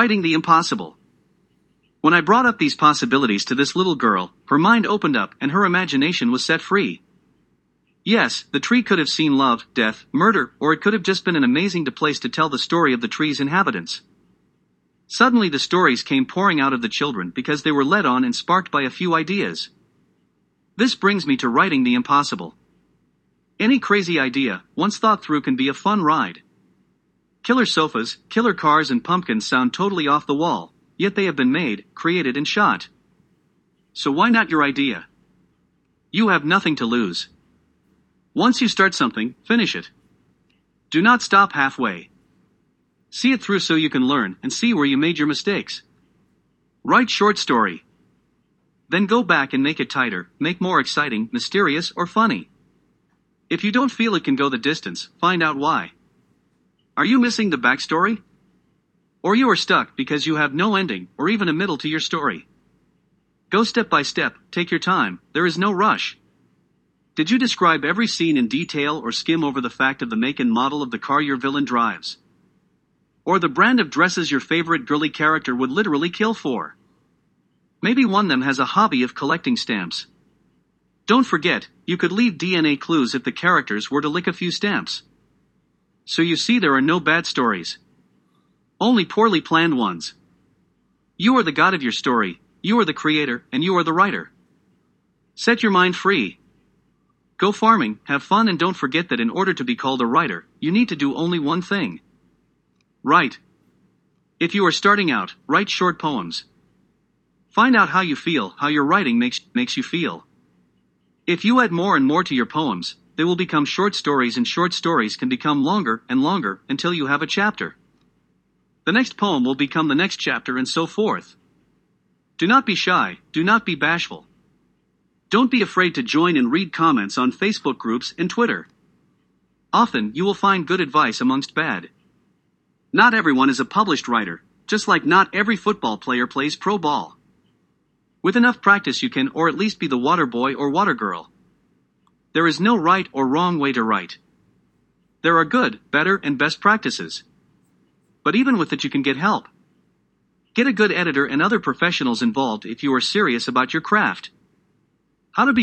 Writing the impossible. When I brought up these possibilities to this little girl, her mind opened up and her imagination was set free. Yes, the tree could have seen love, death, murder, or it could have just been an amazing place to tell the story of the tree's inhabitants. Suddenly the stories came pouring out of the children because they were led on and sparked by a few ideas. This brings me to writing the impossible. Any crazy idea, once thought through, can be a fun ride. Killer sofas, killer cars, and pumpkins sound totally off the wall, yet they have been made, created, and shot. So why not your idea? You have nothing to lose. Once you start something, finish it. Do not stop halfway. See it through so you can learn and see where you made your mistakes. Write short story. Then go back and make it tighter, make more exciting, mysterious, or funny. If you don't feel it can go the distance, find out why. Are you missing the backstory? Or you are stuck because you have no ending or even a middle to your story. Go step by step, take your time, there is no rush. Did you describe every scene in detail or skim over the fact of the make and model of the car your villain drives? Or the brand of dresses your favorite girly character would literally kill for? Maybe one of them has a hobby of collecting stamps. Don't forget, you could leave DNA clues if the characters were to lick a few stamps. So you see there are no bad stories. Only poorly planned ones. You are the god of your story, you are the creator, and you are the writer. Set your mind free. Go farming, have fun, and don't forget that in order to be called a writer, you need to do only one thing. Write. If you are starting out, write short poems. Find out how you feel, how your writing makes, makes you feel. If you add more and more to your poems, they will become short stories, and short stories can become longer and longer until you have a chapter. The next poem will become the next chapter, and so forth. Do not be shy, do not be bashful. Don't be afraid to join and read comments on Facebook groups and Twitter. Often, you will find good advice amongst bad. Not everyone is a published writer, just like not every football player plays pro ball. With enough practice, you can, or at least be the water boy or water girl. There is no right or wrong way to write. There are good, better, and best practices. But even with it, you can get help. Get a good editor and other professionals involved if you are serious about your craft. How to be